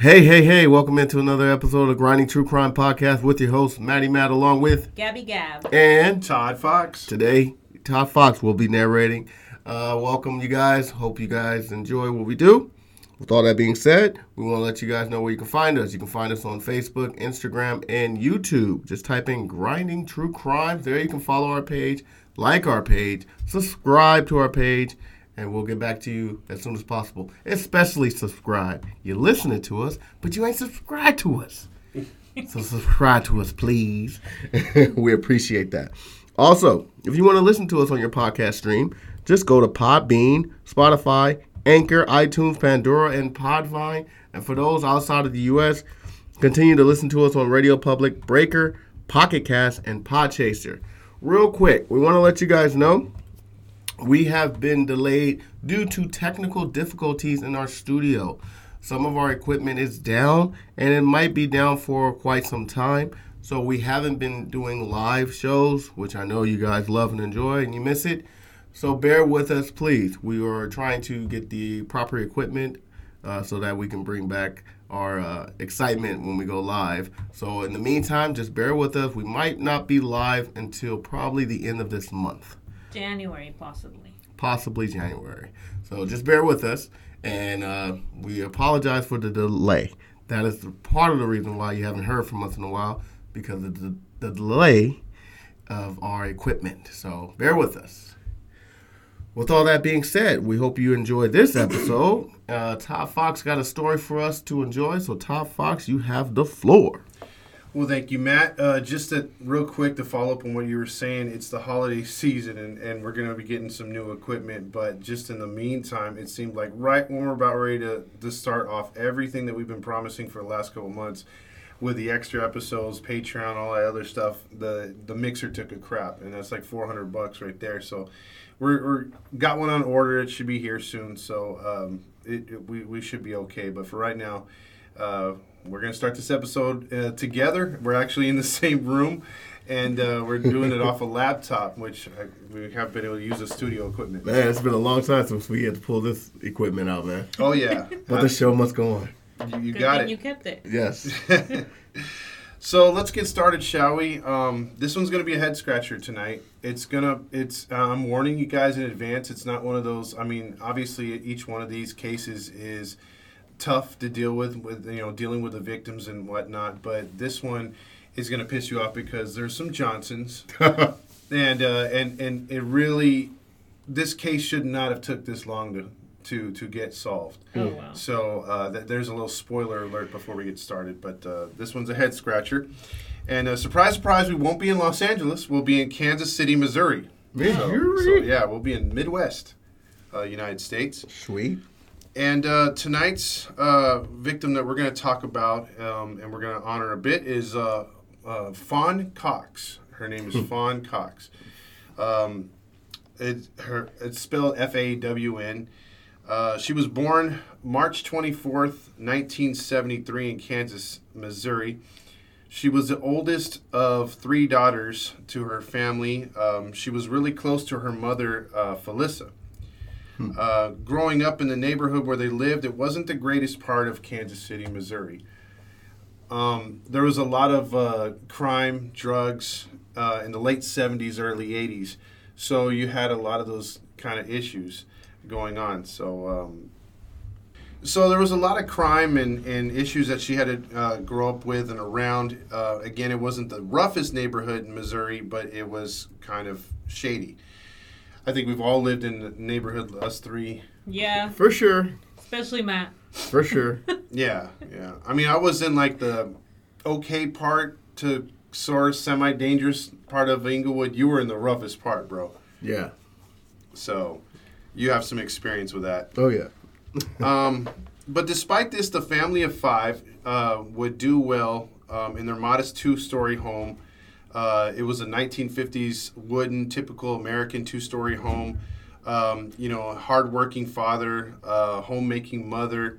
Hey, hey, hey, welcome into another episode of Grinding True Crime Podcast with your host, Maddie Matt, along with Gabby Gab. and Todd Fox. today, Todd Fox will be narrating. Uh, welcome, you guys. Hope you guys enjoy what we do. With all that being said, we want to let you guys know where you can find us. You can find us on Facebook, Instagram, and YouTube. Just type in Grinding True Crime. There you can follow our page, like our page, subscribe to our page, and we'll get back to you as soon as possible. Especially subscribe. You're listening to us, but you ain't subscribed to us. So subscribe to us, please. we appreciate that. Also, if you want to listen to us on your podcast stream, just go to Podbean, Spotify, Anchor, iTunes, Pandora, and Podvine. And for those outside of the U.S., continue to listen to us on Radio Public, Breaker, Pocket Cast, and Podchaser. Real quick, we want to let you guys know we have been delayed due to technical difficulties in our studio. Some of our equipment is down and it might be down for quite some time. So we haven't been doing live shows, which I know you guys love and enjoy and you miss it. So bear with us, please. We are trying to get the proper equipment uh, so that we can bring back our uh, excitement when we go live. So in the meantime, just bear with us. We might not be live until probably the end of this month January, possibly. possibly January. So just bear with us, and uh, we apologize for the delay. That is part of the reason why you haven't heard from us in a while because of the, the delay of our equipment. So bear with us. With all that being said, we hope you enjoyed this episode. Uh, Fox got a story for us to enjoy, so Todd Fox, you have the floor. Well, thank you, Matt. Uh, just to, real quick to follow up on what you were saying, it's the holiday season and, and we're going to be getting some new equipment. But just in the meantime, it seemed like right when we're about ready to, to start off everything that we've been promising for the last couple months with the extra episodes, Patreon, all that other stuff, the, the mixer took a crap. And that's like 400 bucks right there. So we're, we're got one on order. It should be here soon. So um, it, it, we, we should be okay. But for right now, uh, we're going to start this episode uh, together. We're actually in the same room, and uh, we're doing it off a laptop, which I, we have been able to use the studio equipment. Man, it's been a long time since we had to pull this equipment out, man. Oh yeah, But the show must go on. you, you Good got it. you kept it. Yes. So let's get started, shall we? Um, this one's going to be a head scratcher tonight. It's gonna. It's. Uh, I'm warning you guys in advance. It's not one of those. I mean, obviously, each one of these cases is tough to deal with. With you know, dealing with the victims and whatnot. But this one is going to piss you off because there's some Johnsons, and uh, and and it really, this case should not have took this long to to to get solved. Oh, wow. So uh, th- there's a little spoiler alert before we get started, but uh, this one's a head scratcher. And uh, surprise, surprise, we won't be in Los Angeles. We'll be in Kansas City, Missouri. So, so, Missouri? yeah, we'll be in Midwest, uh, United States. Sweet. And uh, tonight's uh, victim that we're going to talk about um, and we're going to honor a bit is uh, uh, Fawn Cox. Her name is Fawn Cox. Um, it, her, it's spelled F A W N. Uh, she was born March 24th, 1973, in Kansas, Missouri. She was the oldest of three daughters to her family. Um, she was really close to her mother, uh, Felissa. Uh, growing up in the neighborhood where they lived, it wasn't the greatest part of Kansas City, Missouri. Um, there was a lot of uh, crime, drugs uh, in the late 70s, early 80s. So you had a lot of those kind of issues going on. So, um, so there was a lot of crime and, and issues that she had to uh, grow up with and around. Uh, again, it wasn't the roughest neighborhood in Missouri, but it was kind of shady. I think we've all lived in the neighborhood, us three. Yeah, For sure. especially Matt. For sure. Yeah, yeah. I mean, I was in like the okay part to sort of semi dangerous part of Inglewood. You were in the roughest part, bro. yeah. So you have some experience with that. Oh yeah. Um, but despite this, the family of five uh, would do well um, in their modest two story home. Uh, it was a 1950s wooden, typical American two story home. Um, you know, a hardworking father, uh, homemaking mother,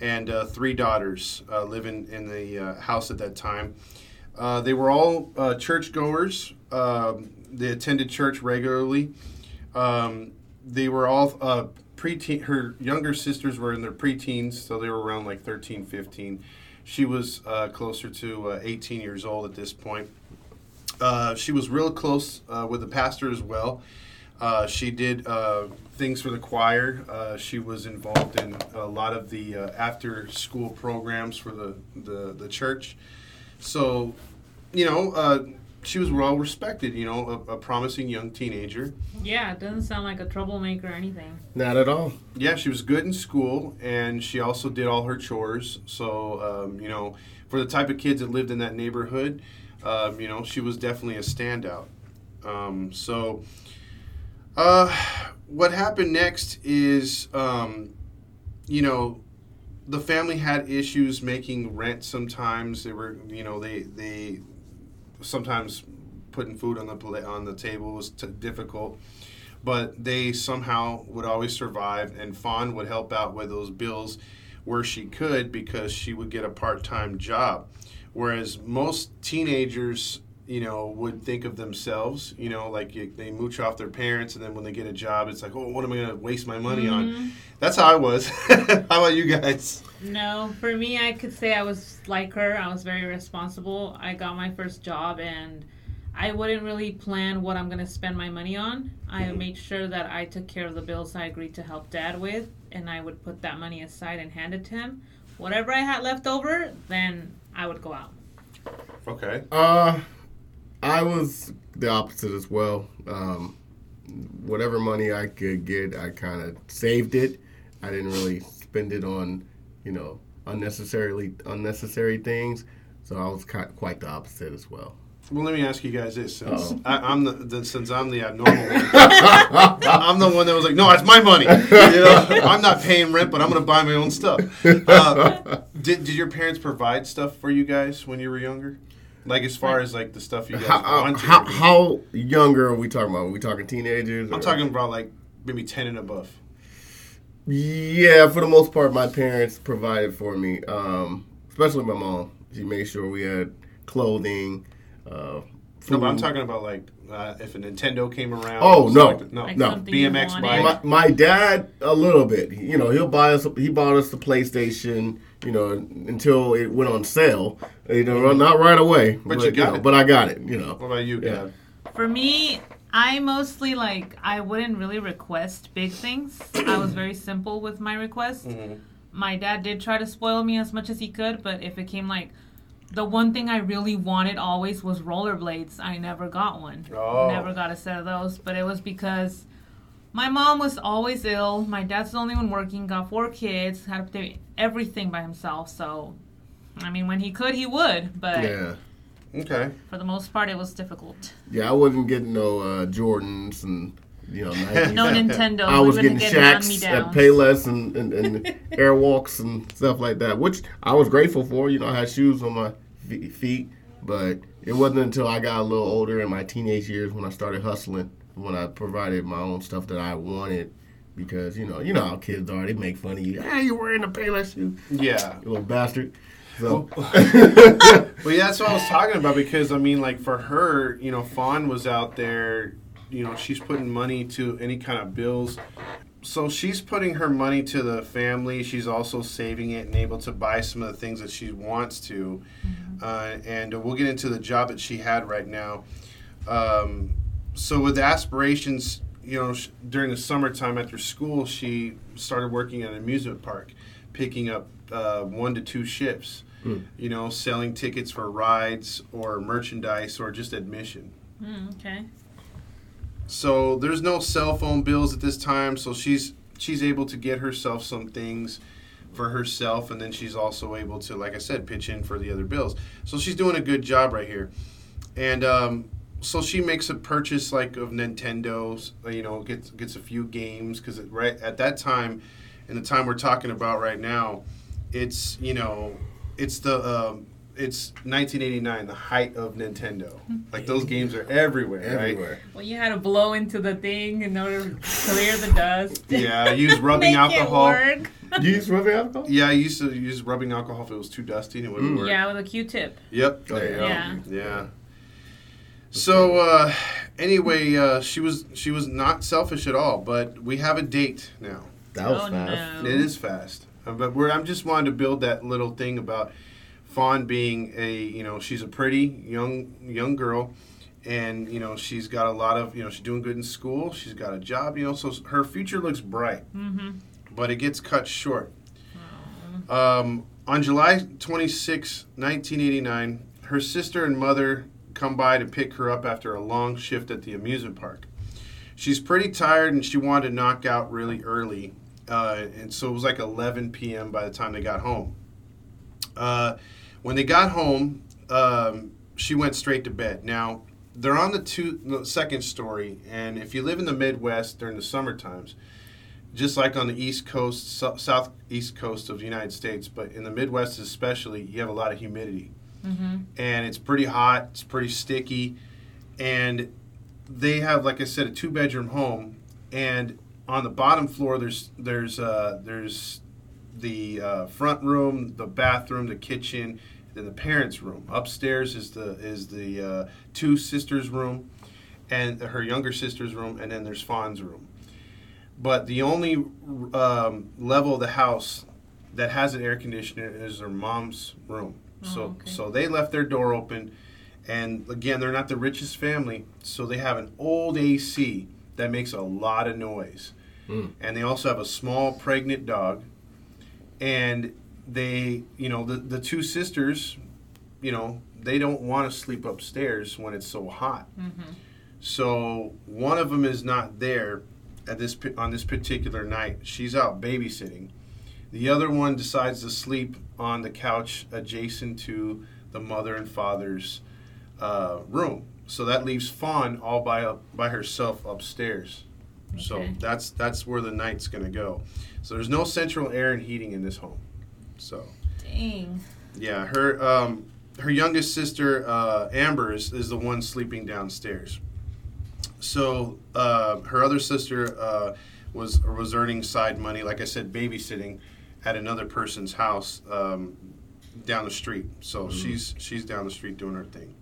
and uh, three daughters uh, living in the uh, house at that time. Uh, they were all churchgoers. Um, they attended church regularly. Um, they were all uh, preteen. Her younger sisters were in their preteens, so they were around like 13, 15. She was closer to uh, 18 years old at this point. Uh, she was real close uh, with the pastor as well. Uh, she did uh, things for the choir. Uh, she was involved in a lot of the uh, after-school programs for the, the, the church. So, you know, uh, she was well respected. You know, a, a promising young teenager. Yeah, it doesn't sound like a troublemaker or anything. Not at all. Yeah, she was good in school, and she also did all her chores. So, um, you know, for the type of kids that lived in that neighborhood, um, you know, she was definitely a standout. Um, so, uh, what happened next is, um, you know, the family had issues making rent. Sometimes they were, you know, they they sometimes putting food on the pla- on the table was t- difficult but they somehow would always survive and fawn would help out with those bills where she could because she would get a part-time job whereas most teenagers you know would think of themselves you know like you, they mooch off their parents and then when they get a job it's like oh what am i going to waste my money on that's how i was how about you guys No, for me, I could say I was like her. I was very responsible. I got my first job and I wouldn't really plan what I'm going to spend my money on. I Mhm. made sure that I took care of the bills I agreed to help dad with, and I would put that money aside and hand it to him. Whatever I had left over, then I would go out. okay Uh, I was the opposite as well. Um, whatever money I could get, I kind of saved it. I didn't really spend it on, you know, unnecessarily unnecessary things. So I was ki- quite the opposite as well. Well let me ask you guys this since Uh-oh. I, i'm the, the since i'm the abnormal one I'm the one that was like, no, it's my money. You know, I'm not paying rent, but I'm going to buy my own stuff. Uh, did, did your parents provide stuff for you guys when you were younger? Like as far as like the stuff you guys How, uh, wanted? how, how younger are we talking about? Are we talking teenagers? I'm or- talking about like maybe 10 and above. Yeah, for the most part, my parents provided for me, um, especially my mom. She made sure we had clothing. Uh, food. No, but I'm talking about like uh, if a Nintendo came around. Oh, no. like- no, Like No. BMX bike. My, my dad a little bit. You know, he'll buy us. He bought us the PlayStation. You know, until it went on sale. You know, not right away. But you got know, it. But I got it. You know. What about you, Yeah. For me, I mostly like I wouldn't really request big things. I was very simple with my requests. Mhm. My dad did try to spoil me as much as he could, but if it came like the one thing I really wanted always was rollerblades. I never got one. Oh. Never got a set of those, but it was because my mom was always ill. My dad's the only one working, got four kids, had to do everything by himself. So, I mean, when he could, he would, but Yeah. Okay. for the most part, it was difficult. Yeah, I wasn't getting no uh, Jordans and you know. Nikes. No Nintendo. I was getting get Shacks at hand-me-downs. Payless and, and, and Airwalks and stuff like that, which I was grateful for. You know, I had shoes on my feet, but it wasn't until I got a little older in my teenage years when I started hustling, when I provided my own stuff that I wanted. Because you know, you know how kids are. They make fun of you. Hey, you're wearing a Payless shoe, Yeah. you little bastard. So, Well, yeah, that's what I was talking about because I mean, like for her, you know, Fawn was out there. You know, she's putting money to any kind of bills. So she's putting her money to the family. She's also saving it and able to buy some of the things that she wants to. Uh, and we'll get into the job that she had right now. Um, so with aspirations, you know, sh- during the summertime after school, she started working at an amusement park, picking up uh, one to two shifts. You know, selling tickets for rides or merchandise or just admission. Mm, okay. So there's no cell phone bills at this time, so she's she's able to get herself some things for herself, and then she's also able to, like I said, pitch in for the other bills. So she's doing a good job right here, and um, so she makes a purchase like of Nintendo's, uh, you know, gets gets a few games because right at that time, in the time we're talking about right now, it's you know, it's the um, it's 1989, the height of Nintendo. Like those games are everywhere, right? everywhere. Well, you had to blow into the thing in order to clear the dust. Yeah, use rubbing Make alcohol. It work. You use rubbing alcohol? Yeah, I used to use rubbing alcohol if it was too dusty and it wouldn't Mm. work. Yeah, with a Q-tip. Yep. There you go. Yeah. Yeah. So uh, anyway, uh, she was she was not selfish at all, but we have a date now. That was Oh, fast. no. It is fast, Uh, but we're I'm just wanting to build that little thing about Fawn being a you know she's a pretty young young girl, and you know she's got a lot of you know she's doing good in school. She's got a job. You know, so her future looks bright, Mm-hmm. but it gets cut short. Um, on July 26, 1989, her sister and mother come by to pick her up after a long shift at the amusement park. She's pretty tired and she wanted to knock out really early. Uh, and so it was like 11 p.m. by the time they got home. Uh, when they got home, um, she went straight to bed. Now, they're on the, two, the second story, and if you live in the Midwest during the summer times, just like on the East Coast, so, southeast coast of the United States, but in the Midwest especially, you have a lot of humidity, Mm-hmm. and it's pretty hot. It's pretty sticky, and they have, like I said, a two-bedroom home, and on the bottom floor there's there's uh, there's the uh, front room, the bathroom, the kitchen, then the parents' room. Upstairs is the is the uh, two sisters' room, and her younger sister's room, and then there's Fawn's room. But the only um, level of the house that has an air conditioner is her mom's room. Oh, so okay. so they left their door open, and again they're not the richest family, so they have an old AC that makes a lot of noise, Mm. and they also have a small pregnant dog, and they you know the the two sisters, you know they don't want to sleep upstairs when it's so hot. Mm-hmm. So one of them is not there at this on this particular night. She's out babysitting. The other one decides to sleep on the couch adjacent to the mother and father's uh, room. So that leaves Fawn all by up by herself upstairs. So that's that's where the night's gonna go. So there's no central air and heating in this home. So Dang. yeah, her um, her youngest sister uh, Amber is, is the one sleeping downstairs. So uh, her other sister uh, was was earning side money, like I said, babysitting at another person's house um, down the street. So she's she's down the street doing her thing.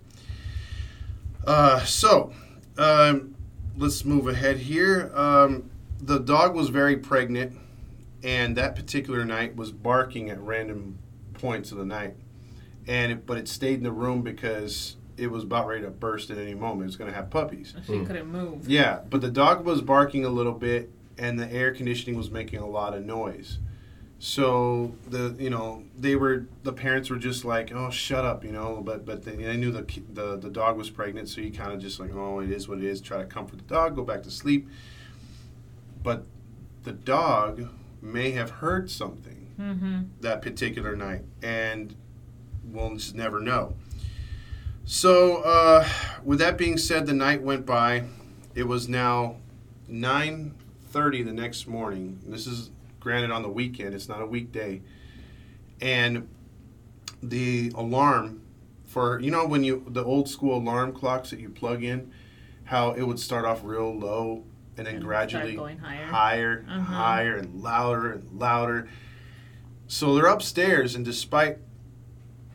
Uh, so um, let's move ahead here. Um, the dog was very pregnant, and that particular night was barking at random points of the night, and it, but it stayed in the room because it was about ready to burst at any moment. It was going to have puppies. She Mm. couldn't move. Yeah, but the dog was barking a little bit, and the air conditioning was making a lot of noise. So the you know they were the parents were just like oh shut up you know but but they, they knew the the the dog was pregnant so you kind of just like oh it is what it is try to comfort the dog go back to sleep. But the dog may have heard something Mm-hmm. that particular night, and we'll just never know. So, uh, with that being said, the night went by. It was now nine thirty the next morning. This is granted on the weekend; it's not a weekday, and the alarm for you know when you the old school alarm clocks that you plug in, how it would start off real low and then And gradually going higher. higher, Uh-huh. higher, and louder and louder. So they're upstairs, and despite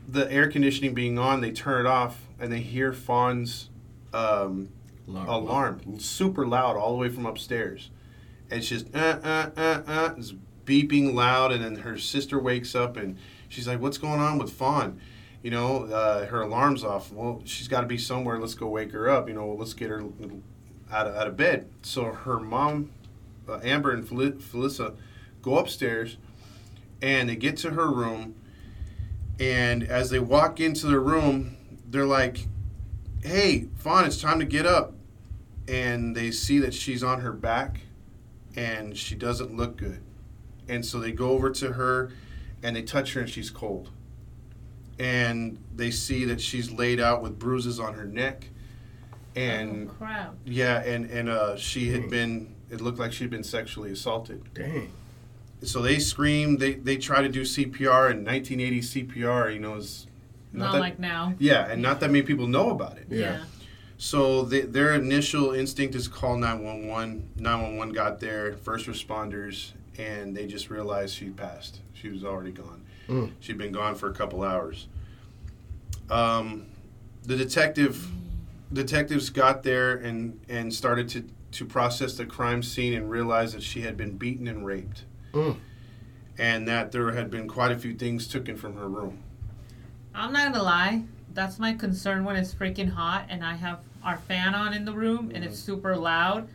the air conditioning being on, they turn it off and they hear Fawn's um, alarm, super loud, all the way from upstairs. And it's just uh uh uh uh, it's beeping loud, and then her sister wakes up and she's like, "What's going on with Fawn?" You know, uh, her alarm's off. Well, she's got to be somewhere. Let's go wake her up. You know, let's get her out of, out of bed. So her mom, uh, Amber and Fel- Felissa, go upstairs, and they get to her room. And as they walk into the room, they're like, "Hey, Fawn, it's time to get up." And they see that she's on her back, and she doesn't look good. And so they go over to her, and they touch her, and she's cold. And they see that she's laid out with bruises on her neck, and oh, crap. yeah, and and uh, she had been. It looked like she'd been sexually assaulted. Dang. So they scream. They they try to do CPR, and 1980 CPR, you know, is Not, that, like now. yeah, and not that many people know about it. Yeah. So they, their initial instinct is call 911. 911 got there, first responders, and they just realized she passed. She was already gone. Mm. She'd been gone for a couple hours. Um, the detective detectives got there and, and started to, to process the crime scene and realized that she had been beaten and raped. Mm. and that there had been quite a few things taken from her room. I'm not gonna lie. That's my concern when it's freaking hot and I have our fan on in the room and it's super loud.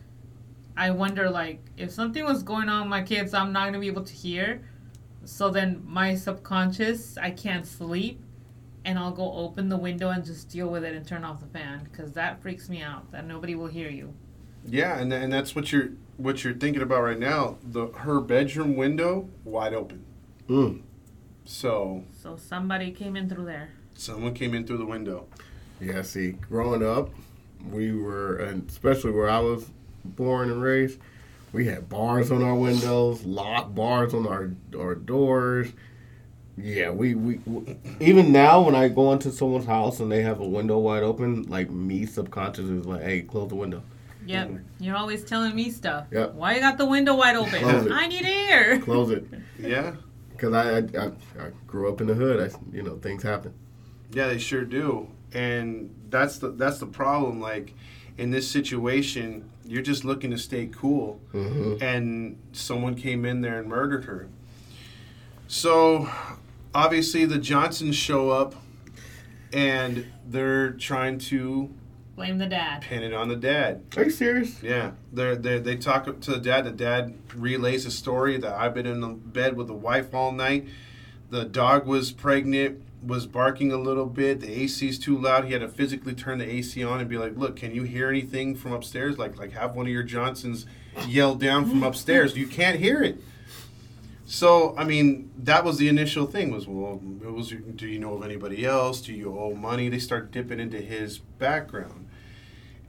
I wonder, like, if something was going on with my kids, I'm not gonna be able to hear. So then my subconscious, I can't sleep, and I'll go open the window and just deal with it and turn off the fan because that freaks me out. That nobody will hear you. Yeah, and and that's what you're what you're thinking about right now. The her bedroom window wide open. Mm. So So somebody came in through there. someone came in through the window. Yeah, see, growing up, we were, and especially where I was born and raised, we had bars on our windows, lock bars on our our doors. Yeah, we, we, we even now when I go into someone's house and they have a window wide open, like me subconsciously is like, hey, close the window, Yep. You're always telling me stuff. Yep. Why you got the window wide open? Close it. I need air. close it, Yeah, because I, I I I grew up in the hood. I you know things happen. yeah, they sure do, and that's the that's the problem. Like in this situation, you're just looking to stay cool, hmm and someone came in there and murdered her. So obviously the Johnsons show up, and they're trying to Blame the dad. pin it on the dad. Are you serious? Yeah, they they they talk to the dad. The dad relays a story that I've been in the bed with the wife all night. The dog was pregnant, was barking a little bit. The AC's too loud. He had to physically turn the AC on and be like, "Look, can you hear anything from upstairs? Like like have one of your Johnsons yell down from upstairs. You can't hear it." So I mean, that was the initial thing. Was well, it was. Do you know of anybody else? Do you owe money? They start dipping into his background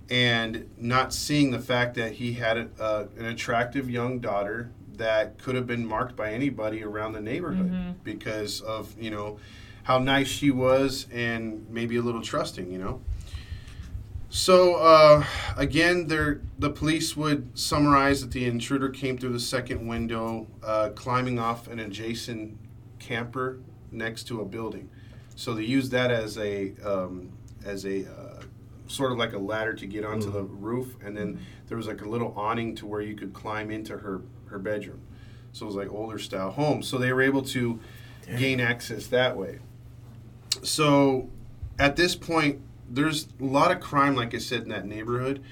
and not seeing the fact that he had a, uh, an attractive young daughter that could have been marked by anybody around the neighborhood Mhm. because of you know how nice she was and maybe a little trusting you know so uh, again there the police would summarize that the intruder came through the second window uh, climbing off an adjacent camper next to a building so they used that as a um, as a uh, sort of like a ladder to get onto the roof, and then there was like a little awning to where you could climb into her her bedroom. So it was like older style home. So they were able to gain access that way. So at this point, there's a lot of crime, like I said, in that neighborhood,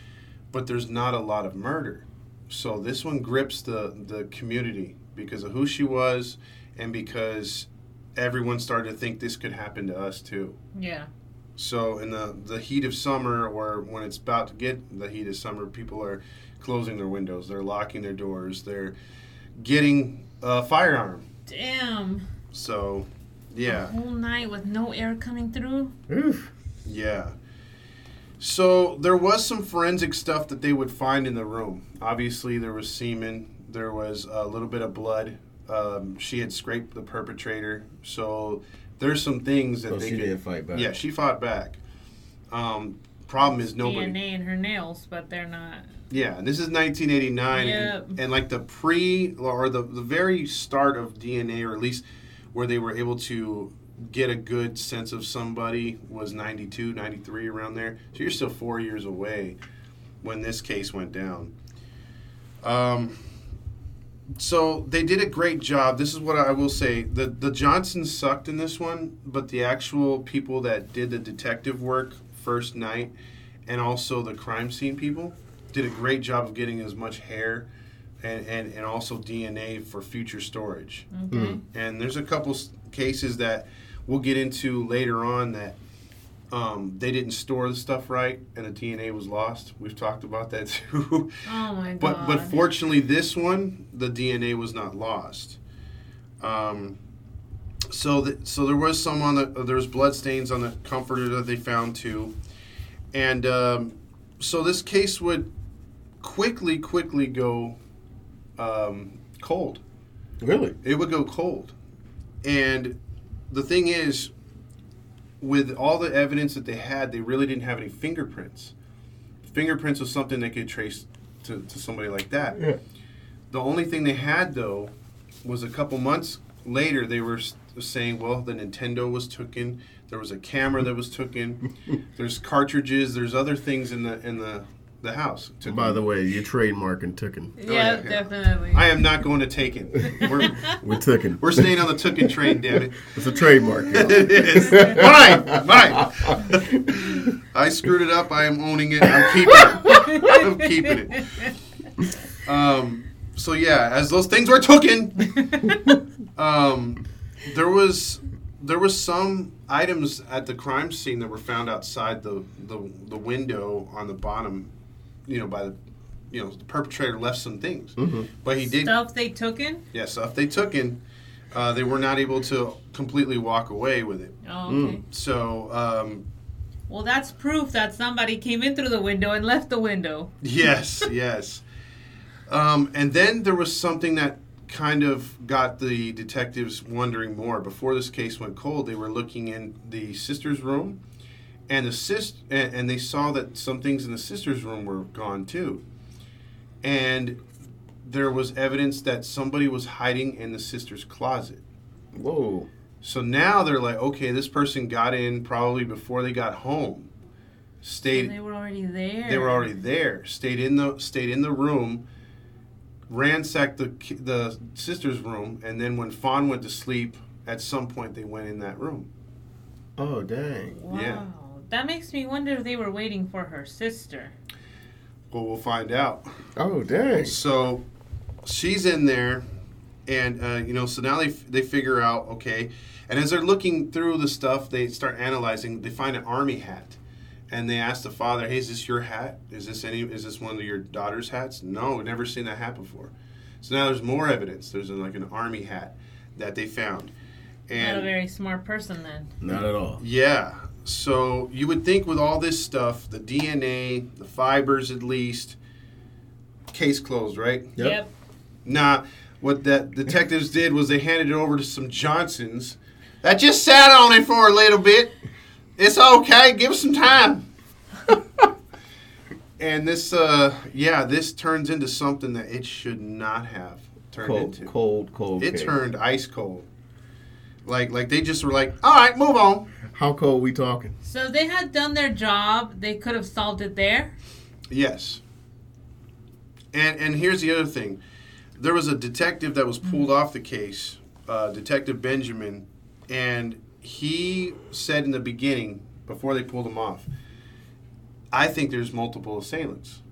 but there's not a lot of murder. So this one grips the the community because of who she was, and because everyone started to think this could happen to us too. Yeah. So in the the heat of summer, or when it's about to get the heat of summer, people are closing their windows, they're locking their doors, they're getting a firearm. Damn. So, A yeah, whole night with no air coming through. Oof. Yeah. So there was some forensic stuff that they would find in the room. Obviously, there was semen. There was a little bit of blood. Um, she had scraped the perpetrator. So there's some things that So they she could. did fight back. Yeah, she fought back. Um, problem is nobody. DNA in her nails, but they're not. Yeah, and this is 1989, Yep. and, and like the pre or the the very start of DNA, or at least where they were able to get a good sense of somebody was 92, 93 around there. So you're still four years away when this case went down. Um, so they did a great job. This is what I will say: the the Johnsons sucked in this one, but the actual people that did the detective work first night, and also the crime scene people, did a great job of getting as much hair, and and, and also DNA for future storage. Okay. And there's a couple s- cases that we'll get into later on that um, they didn't store the stuff right, and the DNA was lost. We've talked about that too. Oh my god. But but fortunately, this one the DNA was not lost. Um, so that so there was some on the there was blood stains on the comforter that they found too, and um, so this case would quickly quickly go um, cold. Really? It would go cold, and the thing is, with all the evidence that they had, they really didn't have any fingerprints. Fingerprints was something they could trace to, to somebody like that. Yeah. The only thing they had though was a couple months later they were saying, well, the Nintendo was taken. There was a camera that was taken. there's cartridges. There's other things in the in the the house. Took By the way, you're trademarking Tooken. Yeah, Oh, yeah, yeah. definitely. I am not going to take it. We're, We're Tooken. we're staying on the Tooken train, damn it. It's a trademark. it is. Mine! Mine! I screwed it up. I am owning it. I'm keeping it. I'm keeping it. Um, so, yeah, as those things were tooken, um, there was there was some items at the crime scene that were found outside the, the, the window on the bottom, you know, by the you know, the perpetrator left some things. But he did Stuff they took in? yeah, stuff they took in, uh, they were not able to completely walk away with it. Oh, Mm. okay. So, um, Well, that's proof that somebody came in through the window and left the window. yes, yes. Um, and then there was something that kind of got the detectives wondering more. Before this case went cold, they were looking in the sister's room, and the sis- and, and they saw that some things in the sister's room were gone too. And there was evidence that somebody was hiding in the sister's closet. Whoa. So now they're like, okay, this person got in probably before they got home. Stayed They were already there. they were already there. Stayed in the stayed in the room, ransacked the the sister's room, and then when Fawn went to sleep, at some point they went in that room. Oh, dang. Wow. Yeah. That makes me wonder if they were waiting for her sister. Well, we'll find out. Oh, dang. So she's in there, and uh, you know, so now they they figure out okay, and as they're looking through the stuff, they start analyzing. They find an army hat, and they ask the father, "Hey, is this your hat? Is this any? Is this one of your daughter's hats?" No, we've never seen that hat before. So now there's more evidence. There's a, like an army hat that they found, Not a very smart person then. Not at all. yeah. So you would think with all this stuff, the DNA, the fibers at least, case closed, right? Yep. Nah, what that detectives did was they handed it over to some Johnsons that just sat on it for a little bit. It's okay, give us some time. and this, uh, yeah, this turns into something that it should not have turned Cold, into. cold, cold. It case. turned ice cold. Like, like they just were like, all right, move on. How cold we talking? So if they had done their job, they could have solved it there. Yes. And and here's the other thing. There was a detective that was pulled off the case, uh, Detective Benjamin, and he said in the beginning, before they pulled him off, I think there's multiple assailants.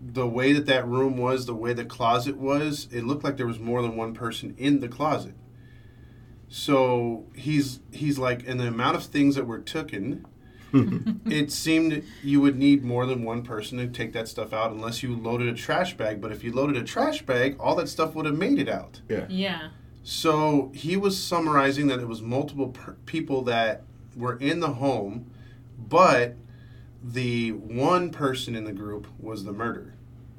The way that that room was, the way the closet was, it looked like there was more than one person in the closet. So he's he's like, and the amount of things that were taken, it seemed you would need more than one person to take that stuff out unless you loaded a trash bag. But if you loaded a trash bag, all that stuff would have made it out. Yeah. Yeah. So he was summarizing that it was multiple per- people that were in the home, but the one person in the group was the murderer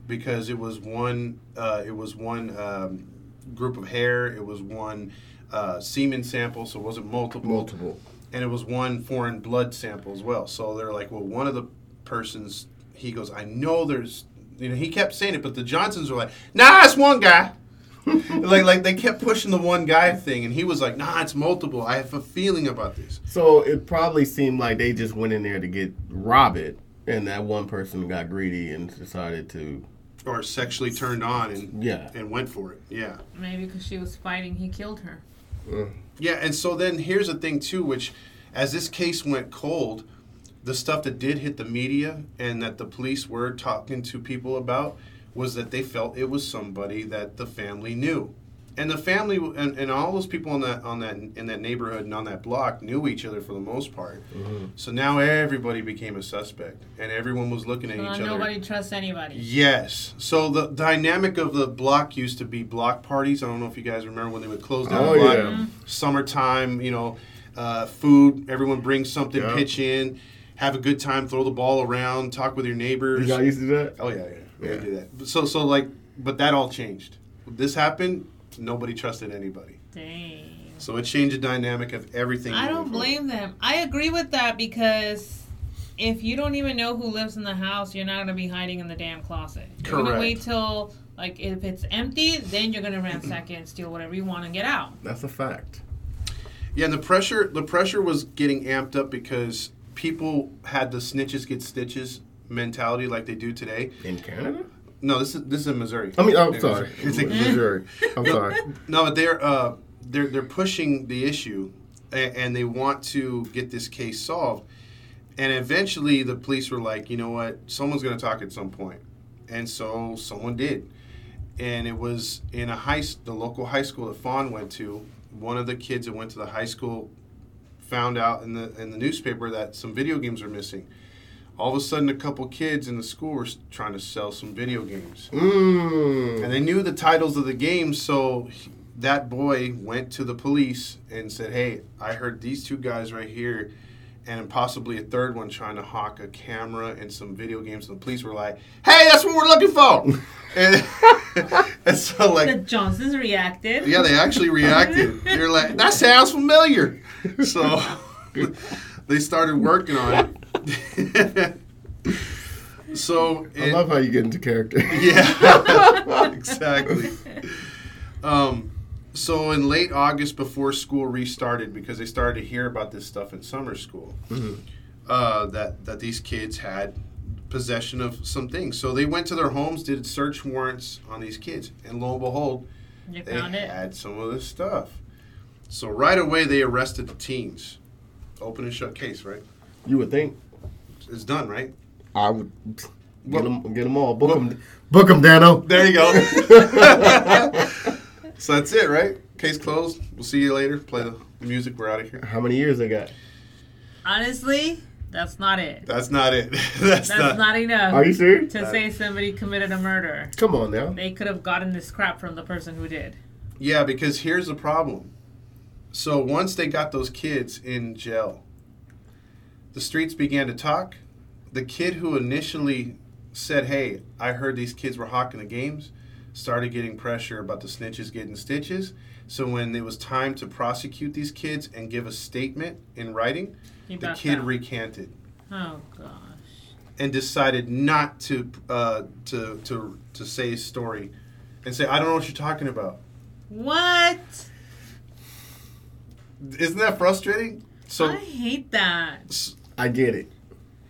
because it was one uh, it was one um, group of hair it was one uh, semen sample so it wasn't multiple Multiple. and it was one foreign blood sample as well. So they're like, well, one of the persons, he goes, I know there's, you know, he kept saying it, but the Johnsons were like, nah, it's one guy. like, like they kept pushing the one guy thing, and he was like, nah, it's multiple. I have a feeling about this. So it probably seemed like they just went in there to get rob it, and that one person got greedy and decided to. Or sexually turned on and Yeah. and went for it. Yeah. Maybe because she was fighting, he killed her. Mm. Yeah, and so then here's the thing too, which as this case went cold, the stuff that did hit the media and that the police were talking to people about was that they felt it was somebody that the family knew. And the family and, and all those people on that on that in that neighborhood and on that block knew each other for the most part. So now everybody became a suspect and everyone was looking at So each other. nobody trusts anybody. Yes. So the dynamic of the block used to be block parties. I don't know if you guys remember when they would close down Oh, the block. yeah. Summertime, you know, uh, food. Everyone brings something, Yeah. pitch in, have a good time, throw the ball around, talk with your neighbors. You guys used to do that? oh yeah, yeah, yeah. Yeah. We do that. So so like, but that all changed. This happened. Nobody trusted anybody. Dang. So it changed the dynamic of everything. I don't forward. blame them. I agree with that because if you don't even know who lives in the house, you're not gonna be hiding in the damn closet. You're gonna wait till like if it's empty, then you're gonna ransack it and steal whatever you want and get out. That's a fact. Yeah, and the pressure the pressure was getting amped up because people had the snitches get stitches mentality like they do today. In Canada? No, this is this is in Missouri. I mean, I'm In sorry. Missouri. It's like- Missouri. I'm sorry. no, but they're uh, they're they're pushing the issue, and, and they want to get this case solved. And eventually, the police were like, you know what, someone's going to talk at some point. and so someone did. And it was in a high, the local high school that Fawn went to. One of the kids that went to the high school found out in the in the newspaper that some video games were missing. All of a sudden, a couple kids in the school were trying to sell some video games. Mmm. And they knew the titles of the games, so he- that boy went to the police and said, "Hey, I heard these two guys right here, and possibly a third one trying to hawk a camera and some video games." And the police were like, "Hey, that's what we're looking for!" and, and so, The Johnsons reacted. yeah, they actually reacted. They're like, "That sounds familiar." So they started working on it. so I love how you get into character. yeah, exactly. Um, so in late August, before school restarted, because they started to hear about this stuff in summer school, uh, that that these kids had possession of some things. So they went to their homes, did search warrants on these kids, and lo and behold, You they found it. had some of this stuff. So right away, they arrested the teens. Open and shut case, right? You would think It's done, right? I would Well- get them, get them all. Book well- them, book them, Danno. There you go. so that's it, right? Case closed. We'll see you later. Play the music. We're out of here. How many years they got? Honestly, that's not it. That's not it. that's, That's not. not enough Are you serious? to say somebody committed a murder. Come on now. They could have gotten this crap from the person who did. Yeah, because here's the problem. So once they got those kids in jail, the streets began to talk. The kid who initially said, "Hey, I heard these kids were hawking the games," started getting pressure about the snitches getting stitches. So when it was time to prosecute these kids and give a statement in writing, He the kid recanted. oh gosh. and decided not to uh, to to to say his story, and say, "I don't know what you're talking about." What? Isn't that frustrating? So I hate that. I get it.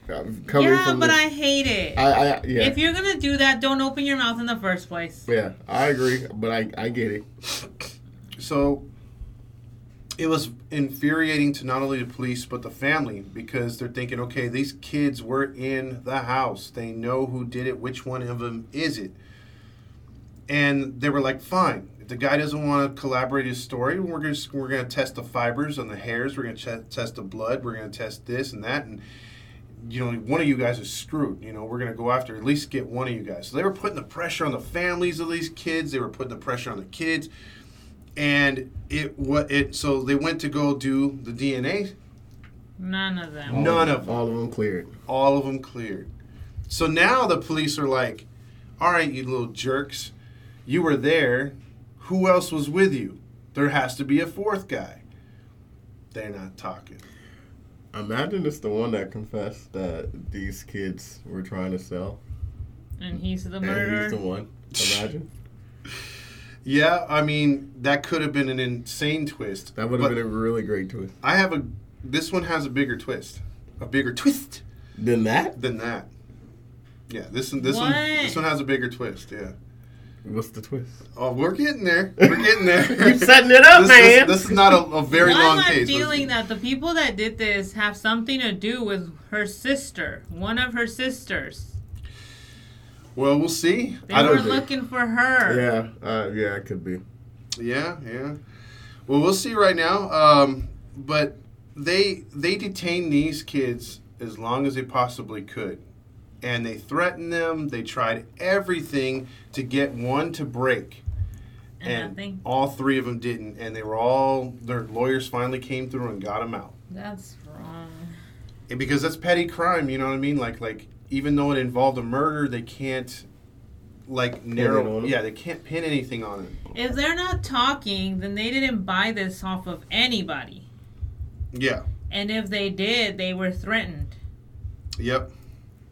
I'm yeah, from but the- I hate it. I, I, yeah, If you're gonna do that, don't open your mouth in the first place. yeah, I agree, but I, I get it. so it was infuriating to not only the police but the family because they're thinking, okay, these kids were in the house. They know who did it. Which one of them is it? And they were like, fine. If the guy doesn't want to collaborate his story, we're going to we're going to test the fibers on the hairs. We're going to ch- test the blood. We're going to test this and that. And you know, one of you guys is screwed. You know, we're going to go after at least get one of you guys. So they were putting the pressure on the families of these kids. They were putting the pressure on the kids, and it what it. So they went to go do the DNA. None of them. All None of them. all of them cleared. All of them cleared. So now the police are like, "All right, you little jerks, you were there. Who else was with you? There has to be a fourth guy." They're not talking. Imagine it's the one that confessed that these kids were trying to sell, And he's the and murderer. he's the one. Imagine Yeah, I mean that could have been an insane twist. that would have been a really great twist. I have a. This one has a bigger twist, a bigger twist Than that, than that. Yeah, this one. This one. This one has a bigger twist. Yeah. What's the twist? Oh, we're getting there. We're getting there. You're setting it up, this, man. This, this is not a, a very Why long am I case. feeling that the people that did this have something to do with her sister, one of her sisters? Well, we'll see. They I were don't. looking for her. yeah, uh, yeah, it could be. Yeah, yeah. Well, we'll see right now. Um, but they they detained these kids as long as they possibly could, and they threatened them. They tried everything to get one to break, And nothing. all three of them didn't. And they were all their lawyers finally came through and got them out. That's wrong. And because that's petty crime, you know what I mean? Like like even though it involved a murder, they can't like it narrow. Yeah, they can't pin anything on it. If they're not talking, then they didn't buy this off of anybody. Yeah. And if they did, they were threatened. Yep.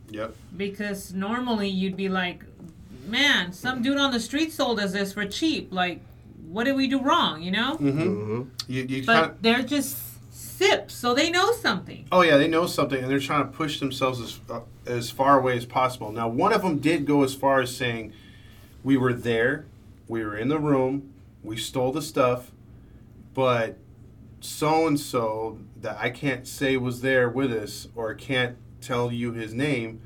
Yep. Because normally you'd be like, man, some dude on the street sold us this for cheap. Like, what did we do wrong, you know? Mm-hmm. hmm You, you But kind they're just sips, so they know something. Oh yeah, they know something, and they're trying to push themselves as uh, as far away as possible. Now, one of them did go as far as saying, "We were there, we were in the room, we stole the stuff, but so and so that I can't say was there with us or can't tell you his name."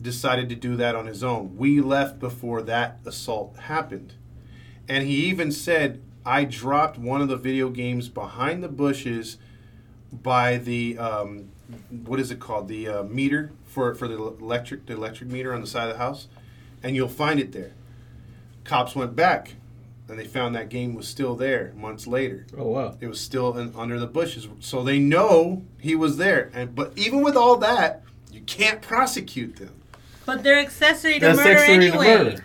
Decided to do that on his own. We left before that assault happened. And he even said, I dropped one of the video games behind the bushes by the um, what is it called the uh, meter for for the electric the electric meter on the side of the house, and you'll find it there. Cops went back, and they found that game was still there months later. Oh wow. It was still in, under the bushes, so they know he was there. And but even with all that, you can't prosecute them. But they're accessory to That's murder accessory to anyway. murder.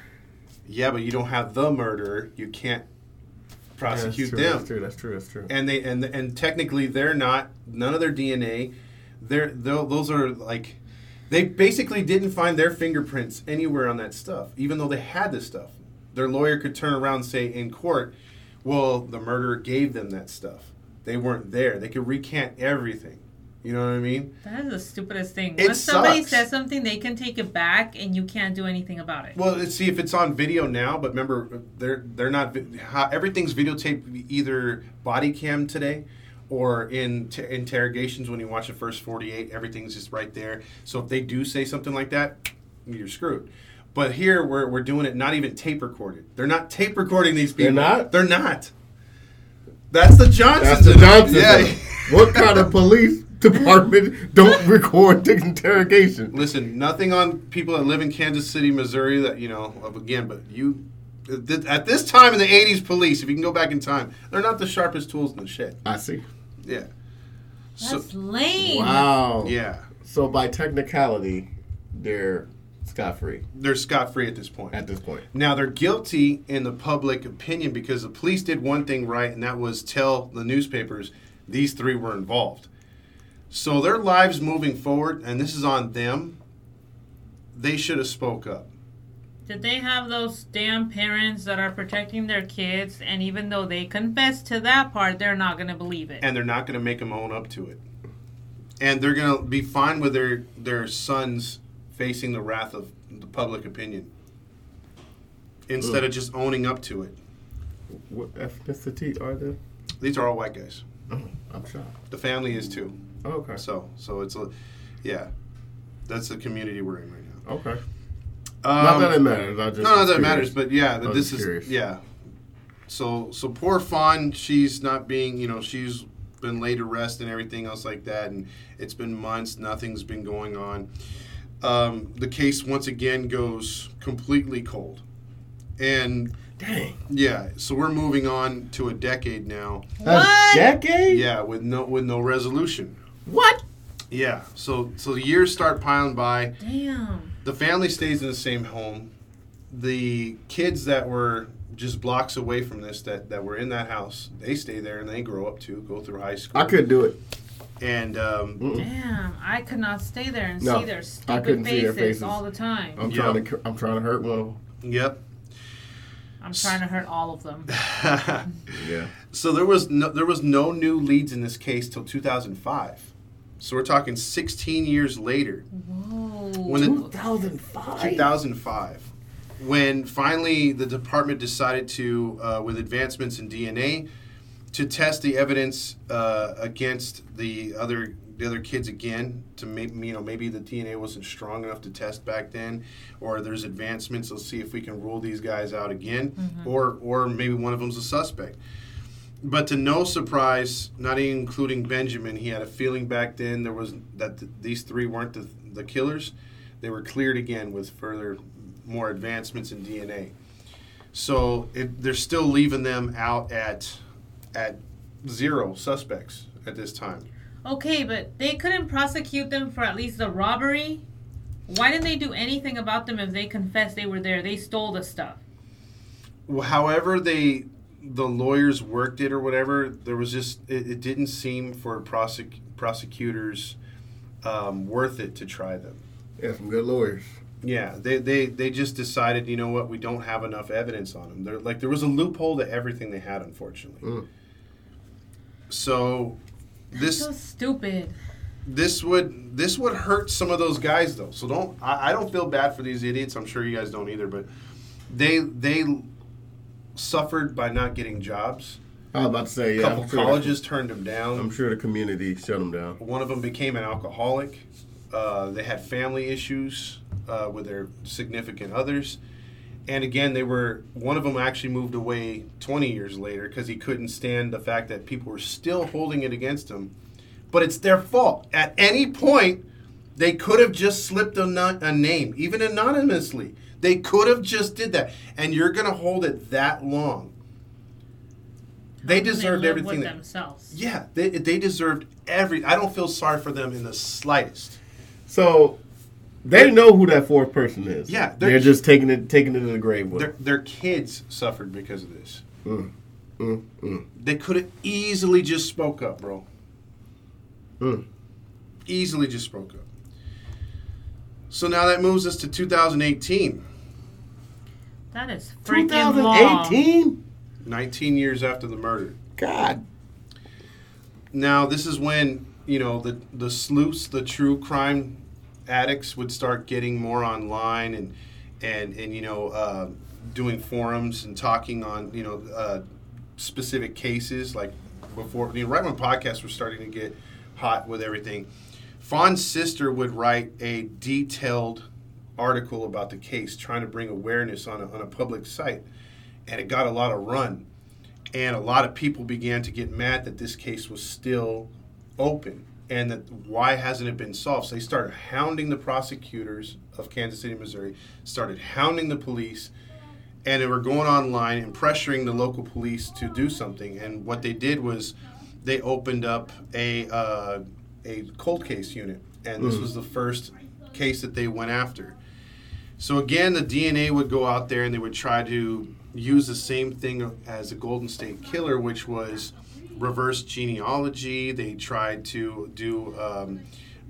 Yeah, but you don't have the murderer. You can't prosecute yeah, them. that's true, That's true. That's true. That's true. and they and and technically they're not none of their DNA. They're tho- those are like they basically didn't find their fingerprints anywhere on that stuff, even though they had this stuff. Their lawyer could turn around and say in court, "Well, the murderer gave them that stuff. They weren't there. They could recant everything." You know what I mean? That is the stupidest thing. It Once somebody sucks. says something, they can take it back, and you can't do anything about it. Well, let's see if it's on video now. But remember, they're they're not. everything's videotaped either body cam today, or in t- interrogations when you watch the first forty eight. Everything's just right there. So if they do say something like that, you're screwed. But here we're we're doing it not even tape recorded. They're not tape recording these people. They're not? They're not. That's the Johnsons. That's the Johnson. Yeah. what kind of police department don't record the interrogation? Listen, nothing on people that live in Kansas City, Missouri. That you know, again, but you at this time in the '80s, police, if you can go back in time, they're not the sharpest tools in the shed. I see. Yeah. So That's lame. Wow. yeah, So by technicality, they're scot free they're scot free at this point. at this point. Now they're guilty in the public opinion because the police did one thing right, and that was tell the newspapers these three were involved. So their lives moving forward, and this is on them. They should have spoke up. Did they have those damn parents that are protecting their kids, and even though they confess to that part, they're not going to believe it? and they're not going to make them own up to it. And they're going to be fine with their their sons facing the wrath of the public opinion instead of just owning up to it. What ethnicity are they? These are all white guys. Oh, I'm shocked. The family is too. Oh, okay. So so it's a yeah. That's the community we're in right now. Okay. Um, Not that it matters. I just no, that matters, but yeah, this is curious. yeah. So so poor Fawn, she's not being you know she's been laid to rest and everything else like that, and it's been months, nothing's been going on. Um, the case once again goes completely cold, and Dang. yeah, so we're moving on to a decade now. A What? decade? Yeah, with no with no resolution. What? Yeah, so so the years start piling by. Damn. the family stays in the same home. The kids that were just blocks away from this that, that were in that house, they stay there and they grow up too, go through high school. I couldn't do it. And um, Damn. I could not stay there and No, see their I stupid couldn't see their faces, faces. all the time. I'm Yeah. trying to. I'm trying to hurt one of them. yep. I'm trying to hurt all of them. Yeah. so there was no there was no new leads in this case till 2005. So we're talking 16 years later, Whoa. When the- 2005. 2005, when finally the department decided to, uh, with advancements in DNA, to test the evidence uh, against the other the other kids again to maybe you know maybe the DNA wasn't strong enough to test back then, or there's advancements. Let's see if we can rule these guys out again, or or maybe one of them's a suspect. But to no surprise, not even including Benjamin, he had a feeling back then there was that th- these three weren't the, the killers. They were cleared again with further more advancements in DNA. So it, they're still leaving them out at at zero suspects at this time. Okay, but they couldn't prosecute them for at least the robbery. Why didn't they do anything about them if they confessed they were there? They stole the stuff. Well, however they the lawyers worked it or whatever, there was just it, it didn't seem for prosec- prosecutors um, worth it to try them. Yeah, some good lawyers. Yeah, they, they they just decided, you know what, we don't have enough evidence on them. They're like there was a loophole to everything they had, unfortunately. Mm. So this So stupid. this would this would hurt some of those guys though. So don't I, I don't feel bad for these idiots. I'm sure you guys don't either, but they they suffered by not getting jobs. I was about to say, A yeah. couple I'm sure, colleges turned them down. I'm sure the community shut them down. One of them became an alcoholic. Uh, they had family issues uh, with their significant others. And again, they were one of them actually moved away 20 years later because he couldn't stand the fact that people were still holding it against him. But it's their fault. At any point, they could have just slipped a, no- a name, even anonymously. They could have just did that. And you're going to hold it that long. They How deserved live everything. with that- themselves. yeah, they, they deserved every. I don't feel sorry for them in the slightest. So they know who that fourth person is. Yeah, they're- they're, just taking it taking it to the grave with Their, their kids suffered because of this. Mm, mm, mm, They could have easily just spoke up, bro. mm. Easily just spoke up. So now that moves us to 2018, That is freaking long. 2018. 19 years after the murder. God. Now this is when you know the the sleuths, the true crime addicts, would start getting more online and and and you know uh, doing forums and talking on you know uh, specific cases like before you know, right when podcasts were starting to get hot with everything. Fawn's sister would write a detailed article about the case, trying to bring awareness on a, on a public site, and it got a lot of run and a lot of people began to get mad that this case was still open and that why hasn't it been solved? So they started hounding the prosecutors of kansas city missouri started hounding the police and they were going online and pressuring the local police to do something. And what they did was they opened up a uh, a cold case unit and this was the first case that they went after. So again, the DNA would go out there and they would try to use the same thing as the Golden State Killer, which was reverse genealogy. They tried to do um,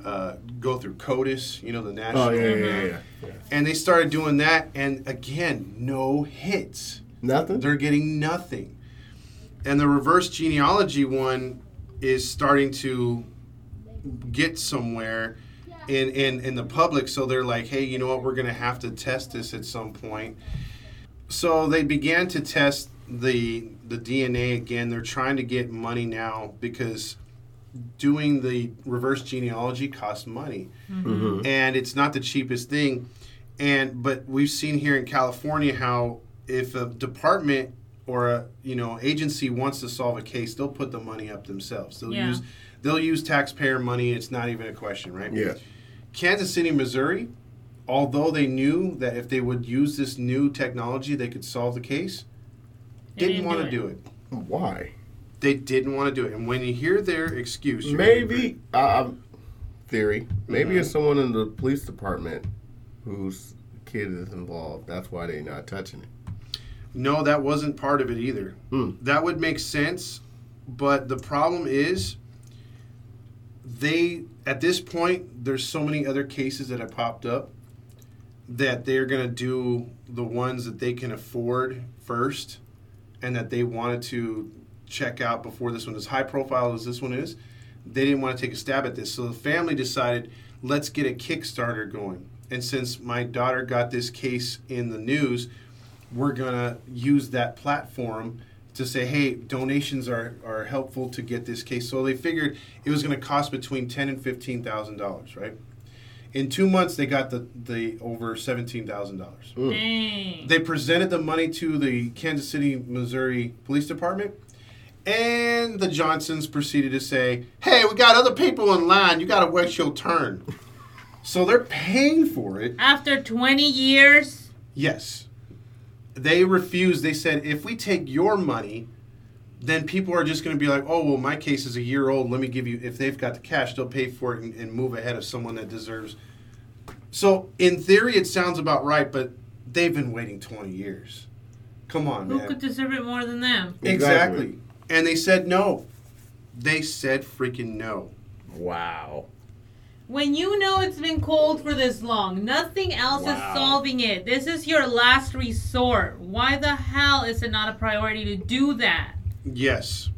uh, go through CODIS, you know, the national. Oh yeah, yeah, yeah, yeah. yeah. And they started doing that, and again, no hits. Nothing. They're getting nothing. And the reverse genealogy one is starting to get somewhere in, in, in the public. So they're like, hey, you know what? We're going to have to test this at some point. So they began to test the the DNA again. They're trying to get money now because doing the reverse genealogy costs money Mhm. and it's not the cheapest thing. And but we've seen here in California how if a department or a you know agency wants to solve a case, they'll put the money up themselves. They'll Yeah. use they'll use taxpayer money. It's not even a question, right? Yeah. Kansas City, Missouri, although they knew that if they would use this new technology, they could solve the case, They didn't, didn't want to do it. Why? They didn't want to do it. And when you hear their excuse, you're gonna agree. Maybe um, theory. Maybe Mhm. it's someone in the police department whose kid is involved. That's why they're not touching it. No, that wasn't part of it either. Hmm. That would make sense, but the problem is they at this point there's so many other cases that have popped up that they're going to do the ones that they can afford first and that they wanted to check out before this one as high profile as this one is they didn't want to take a stab at this so the family decided let's get a kickstarter going and since my daughter got this case in the news we're going to use that platform to say, hey, donations are, are helpful to get this case. So they figured it was going to cost between ten and fifteen thousand dollars, right? In two months, they got the, the over seventeen thousand dollars. They presented the money to the Kansas City, Missouri Police Department, and the Johnsons proceeded to say, "Hey, we got other people in line. You got to wait your turn." So they're paying for it. After 20 years, Yes. They refused. They said, if we take your money, then people are just going to be like, oh, well, my case is a year old. Let me give you, if they've got the cash, they'll pay for it and, and move ahead of someone that deserves. So, in theory, it sounds about right, but they've been waiting 20 years. Come on, who man. could deserve it more than them? exactly. Exactly. And they said no. They said freaking no. Wow. When you know it's been cold for this long, nothing else Wow. is solving it. This is your last resort. Why the hell is it not a priority to do that? Yes.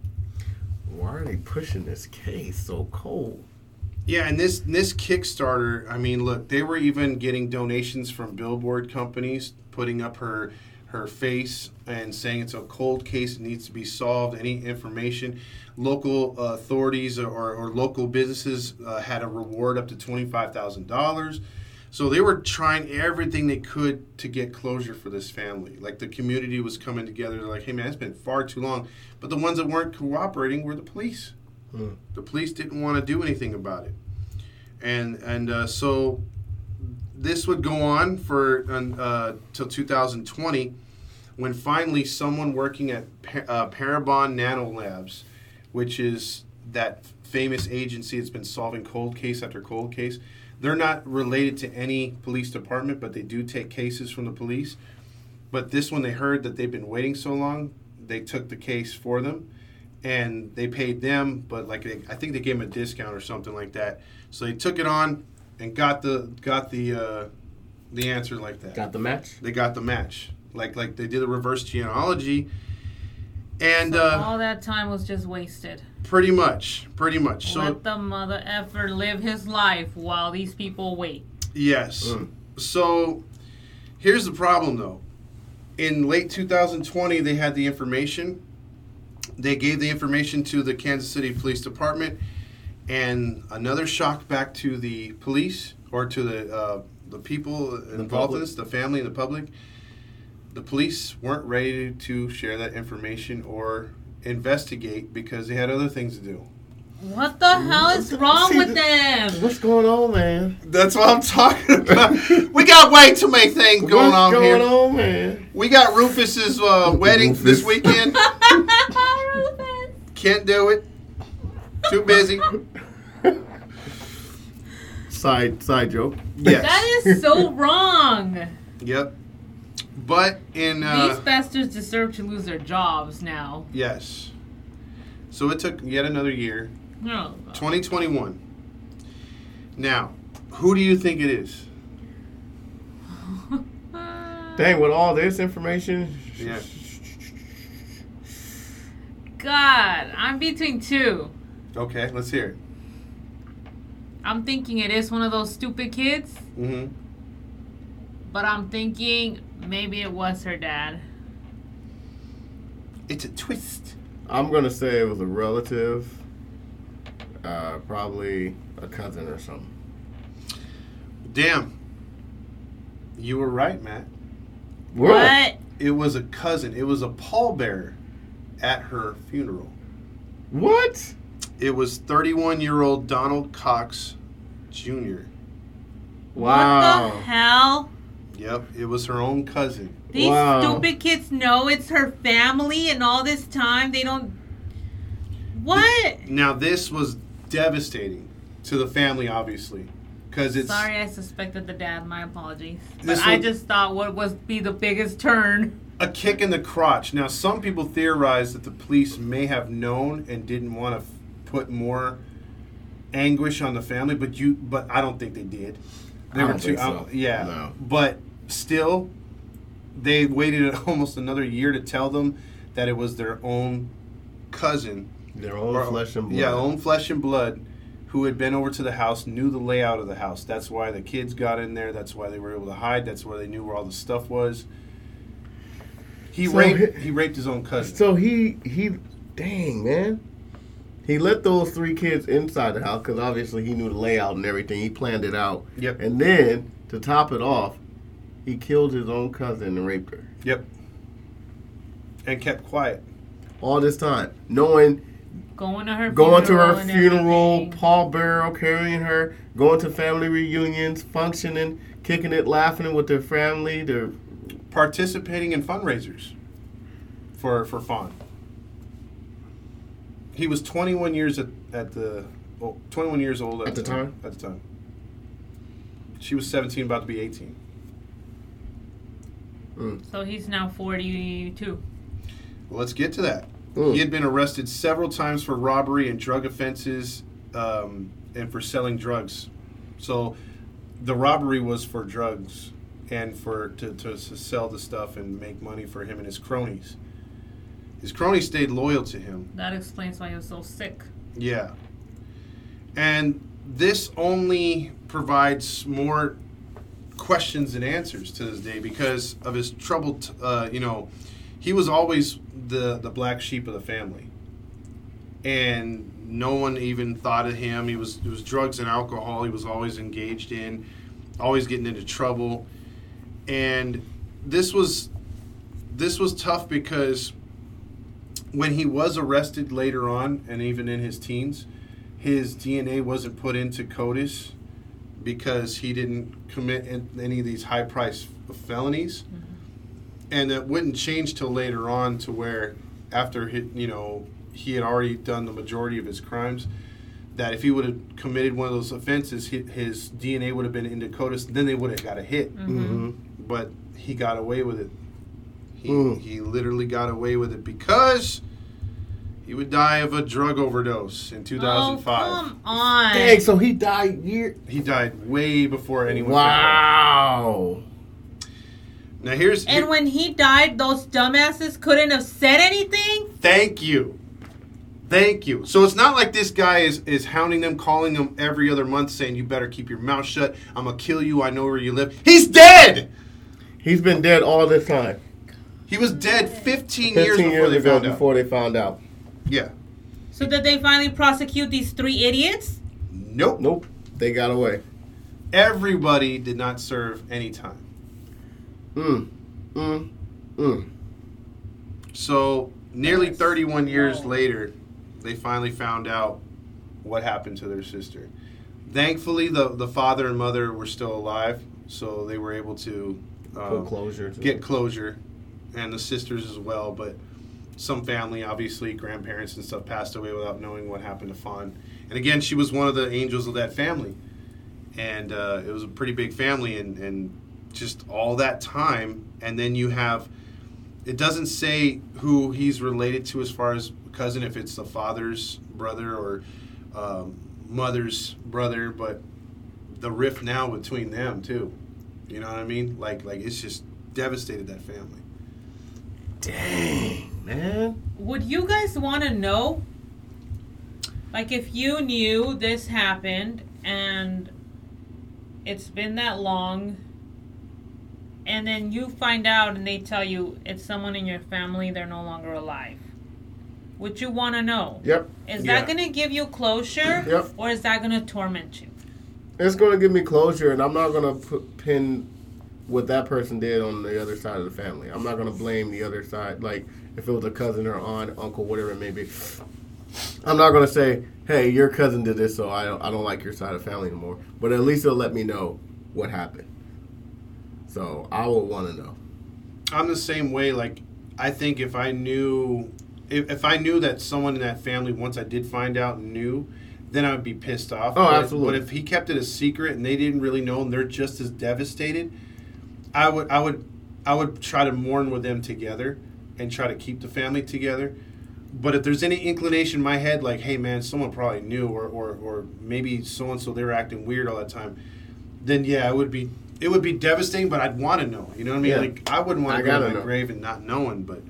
Why are they pushing this case so cold? Yeah, and this this Kickstarter, I mean, look, they were even getting donations from billboard companies, putting up her her face and saying it's a cold case, it needs to be solved. Any information, local uh, authorities or, or local businesses uh, had a reward up to twenty five thousand dollars. So they were trying everything they could to get closure for this family. Like the community was coming together. They're like, "Hey man, it's been far too long." But the ones that weren't cooperating were the police. Hmm. The police didn't want to do anything about it, and and uh, so this would go on for uh, till 2020, when finally someone working at Pa- uh, Parabon Nanolabs, which is that famous agency that's been solving cold case after cold case. They're not related to any police department, but they do take cases from the police. But this one, they heard that they've been waiting so long, they took the case for them, and they paid them. But like they, I think they gave them a discount or something like that. So they took it on and got the got the uh, the answer like that. Got the match? They got the match. Like like they did a reverse genealogy, and So uh, all that time was just wasted. Pretty much, pretty much. So Let the mother effer live his life while these people wait. Yes. Mm. So here's the problem though. In late 2020, they had the information. They gave the information to the Kansas City Police Department, and another shock back to the police or to the uh, the people involved in this, the family and the public. The police weren't ready to share that information or investigate because they had other things to do. What the hell is wrong See, with them? What's going on, man? That's what I'm talking about. we got way too many things going What's on going here. on, man? We got Rufus's uh, wedding Rufus. this weekend. Rufus. Can't do it. Too busy. Side side joke. Yes. That is so wrong. Yep. But in These uh, bastards deserve to lose their jobs now. yes. So it took yet another year. No. 2021. Now, who do you think it is? Dang, with all this information. Yeah. God, I'm between two. Okay, let's hear it. I'm thinking it is one of those stupid kids, Mm-hmm. but I'm thinking maybe it was her dad. It's a twist. I'm gonna say it was a relative, uh, probably a cousin or something. Damn. You were right, Matt. What? It was a cousin. It was a pallbearer at her funeral. What? It was 31 year old Donald Cox Jr. Wow. What the hell? Yep, it was her own cousin. These Wow. stupid kids know it's her family, and all this time they don't. What? Now, this was devastating to the family, obviously, because it's Sorry, I suspected the dad. My apologies. But This I just thought what was be the biggest turn. a kick in the crotch. Now, some people theorize that the police may have known and didn't want to f- put more anguish on the family, but you, but I don't think they did. They I were don't too, think so. yeah. No. But still, they waited almost another year to tell them that it was their own cousin Their own Or- flesh and blood. Yeah, own flesh and blood, who had been over to the house, knew the layout of the house. That's why the kids got in there. That's why they were able to hide. That's where they knew where all the stuff was. He So raped. he- He raped his own cousin. So he he, dang man, he let those three kids inside the house because obviously he knew the layout and everything. He planned it out. Yep. And then to top it off, he killed his own cousin and raped her. Yep. And kept quiet. All this time, knowing Going to her going to her funeral, everything. pallbearer, carrying her, going to family reunions, functioning, kicking it, laughing with their family. Their Participating in fundraisers for for Fawn. He was 21 years at, at the oh, 21 years old At the time? At the time. She was 17, about to be 18. So he's now 42. Well, let's get to that. Mm. He had been arrested several times for robbery and drug offenses um, and for selling drugs. So the robbery was for drugs and for to, to, to sell the stuff and make money for him and his cronies. His cronies stayed loyal to him. That explains why he was so sick. Yeah. And this only provides more questions and answers to this day because of his troubled, uh, you know, he was always the, the black sheep of the family. And no one even thought of him. He was, it was drugs and alcohol he was always engaged in, always getting into trouble. And this was this was tough because when he was arrested later on and even in his teens, his DNA wasn't put into CODIS because he didn't commit any of these high price felonies. Mm-hmm. And that wouldn't change till later on to where after he, you know he had already done the majority of his crimes that if he would have committed one of those offenses his DNA would have been into CODIS then they would have got a hit. Mm-hmm. Mm-hmm. But he got away with it. He, mm. he literally got away with it because he would die of a drug overdose in 2005. Oh, come on. Dang, so he died year. He died way before anyone. Wow. Now here's. And here, when he died, those dumbasses couldn't have said anything. Thank you. Thank you. So it's not like this guy is is hounding them, calling them every other month, saying you better keep your mouth shut. I'm gonna kill you. I know where you live. He's dead. He's been dead all this time. He was dead 15, 15 years, before years they ago found before they found out. Yeah. So did they finally prosecute these three idiots? Nope. Nope. They got away. Everybody did not serve any time. Mm. Mm. Mm. So nearly 31 years later, they finally found out what happened to their sister. Thankfully, the the father and mother were still alive, so they were able to uh, closure, get closure, and the sisters as well. But some family, obviously grandparents and stuff, passed away without knowing what happened to Fawn. And again, she was one of the angels of that family, and uh, it was a pretty big family, and and just all that time, and then you have. It doesn't say who he's related to as far as cousin, if it's the father's brother or um, mother's brother, but the rift now between them too. You know what I mean? Like like it's just devastated that family. Dang, man. Would you guys want to know? Like, if you knew this happened and it's been that long, and then you find out and they tell you it's someone in your family, they're no longer alive. Would you want to know? Yep. Is yeah. that going to give you closure? Yep. Or is that going to torment you? It's going to give me closure, and I'm not going to pin what that person did on the other side of the family. I'm not going to blame the other side. Like, if it was a cousin or aunt, uncle, whatever it may be. I'm not going to say, hey, your cousin did this, so I don't, I don't like your side of family anymore. But at least it'll let me know what happened. So I will want to know. I'm the same way. Like, I think if I knew, if, if I knew that someone in that family, once I did find out, knew, then I would be pissed off. Oh, but, absolutely. But if he kept it a secret and they didn't really know and they're just as devastated, I would I would I would try to mourn with them together and try to keep the family together. But if there's any inclination in my head, like, hey man, someone probably knew, or or, or maybe so and so they were acting weird all the time, then yeah, it would be it would be devastating. But I'd want to know. You know what I mean? Yeah. Like I wouldn't want to go to my know. grave and not knowing. But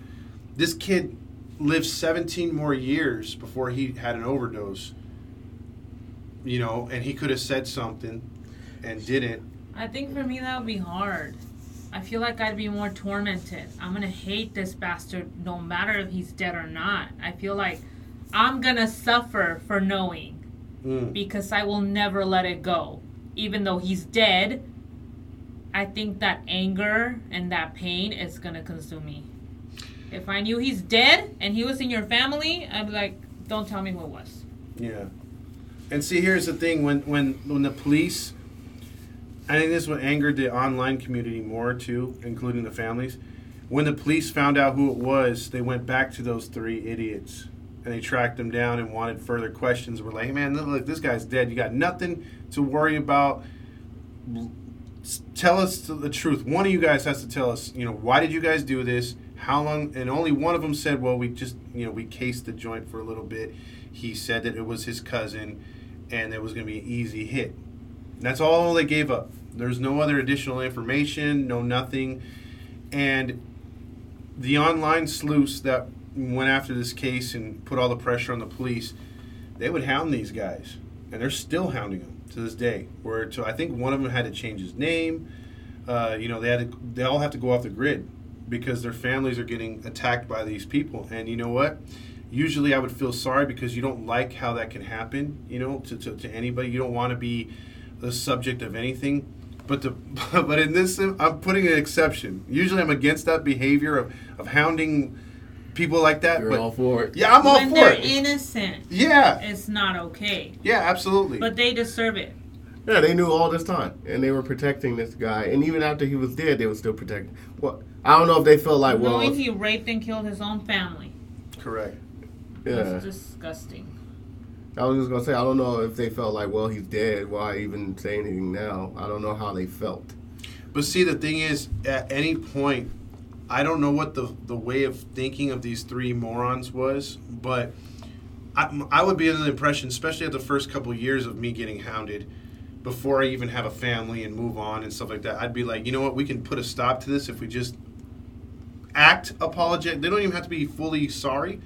this kid lived 17 more years before he had an overdose. You know, and he could have said something and didn't. I think for me that would be hard. I feel like I'd be more tormented. I'm gonna hate this bastard no matter if he's dead or not. I feel like I'm gonna suffer for knowing Mm. because I will never let it go. Even though he's dead, I think that anger and that pain is gonna consume me. If I knew he's dead and he was in your family, I'd be like, don't tell me who it was. Yeah. And see, here's the thing: when when when the police, I think this what angered the online community more too, including the families. When the police found out who it was, they went back to those three idiots and they tracked them down and wanted further questions. We're like, hey, man, look, this guy's dead. You got nothing to worry about. Tell us the truth. One of you guys has to tell us. You know, why did you guys do this? How long? And only one of them said, well, we just, you know, we cased the joint for a little bit. He said that it was his cousin and it was going to be an easy hit. That's all they gave up. There's no other additional information, no nothing. And the online sleuths that went after this case and put all the pressure on the police, they would hound these guys, and they're still hounding them to this day. Where to I think one of them had to change his name. Uh, you know, they had to, they all have to go off the grid because their families are getting attacked by these people. And you know what? Usually, I would feel sorry because you don't like how that can happen. You know, to, to, to anybody, you don't want to be the subject of anything. But the but in this, I'm putting an exception. Usually, I'm against that behavior of, of hounding people like that. You're but all for it. yeah, I'm all when for they're it. innocent, yeah, it's not okay. yeah, absolutely. But they deserve it. Yeah, they knew all this time, and they were protecting this guy. And even after he was dead, they were still protecting. Well, I don't know if they felt like, well, Knowing he raped and killed his own family. Correct. yeah. It's disgusting. I was just gonna say, I don't know if they felt like, well, he's dead. Why even say anything now? I don't know how they felt. But see, the thing is, at any point, I don't know what the the way of thinking of these three morons was, but I, I would be under the impression, especially at the first couple years of me getting hounded, before I even have a family and move on and stuff like that, I'd be like, you know what, we can put a stop to this if we just act apologetic. They don't even have to be fully sorry,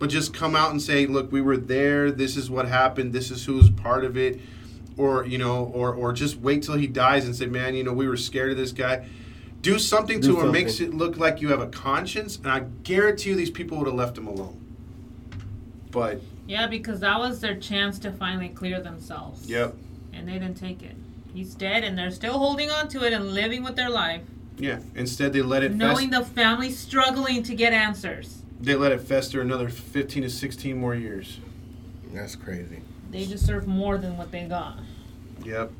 but just come out and say, look, we were there. This is what happened. This is who's part of it. Or, you know, or, or just wait till he dies and say, man, you know, we were scared of this guy. Do something Do to him, makes it look like you have a conscience, and I guarantee you these people would have left him alone. But, Yeah, because that was their chance to finally clear themselves. yep, And they didn't take it. He's dead, and they're still holding on to it and living with their life, yeah. Instead, they let it knowing fester. the family struggling to get answers. They let it fester another 15 to 16 more years. That's crazy. They deserve more than what they got. Yep.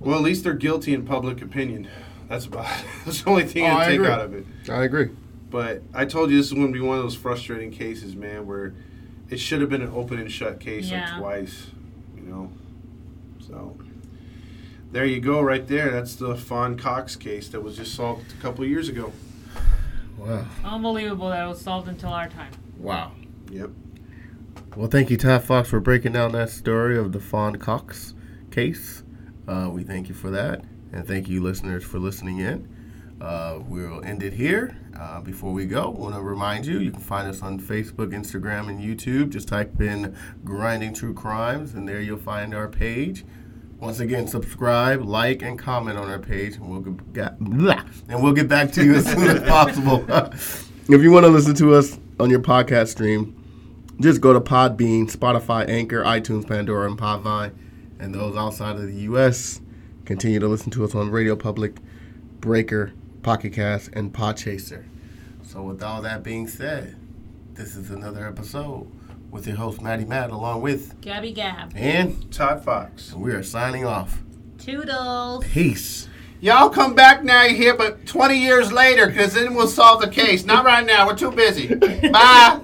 Well, at least they're guilty in public opinion. That's about that's the only thing Oh, I I take agree. out of it. I agree. But I told you this is going to be one of those frustrating cases, man, where it should have been an open and shut case Yeah. like twice, you know. So there you go, right there. That's the Fawn Cox case that was just solved a couple of years ago. Wow. Unbelievable that it was solved until our time. Wow. Yep. Well, thank you, Todd Fox, for breaking down that story of the Fawn Cox case. Uh, we thank you for that, and thank you, listeners, for listening in. Uh, we'll end it here. Uh, before we go, I want to remind you you can find us on Facebook, Instagram, and YouTube. Just type in Grinding True Crimes, and there you'll find our page. Once again, subscribe, like, and comment on our page, and we'll get, blah, and we'll get back to you as soon as possible. if you want to listen to us on your podcast stream, just go to Podbean, Spotify, Anchor, iTunes, Pandora, and Podvine. And those outside of the U.S. continue to listen to us on Radio Public, Breaker, Pocket Cast, and Podchaser. So, with all that being said, this is another episode with your host Maddie Matt, along with Gabby Gab. and Todd Fox. And we are signing off. Toodles. Peace. Y'all come back now you're here, but 20 years later, because then we'll solve the case. Not right now. We're too busy. Bye.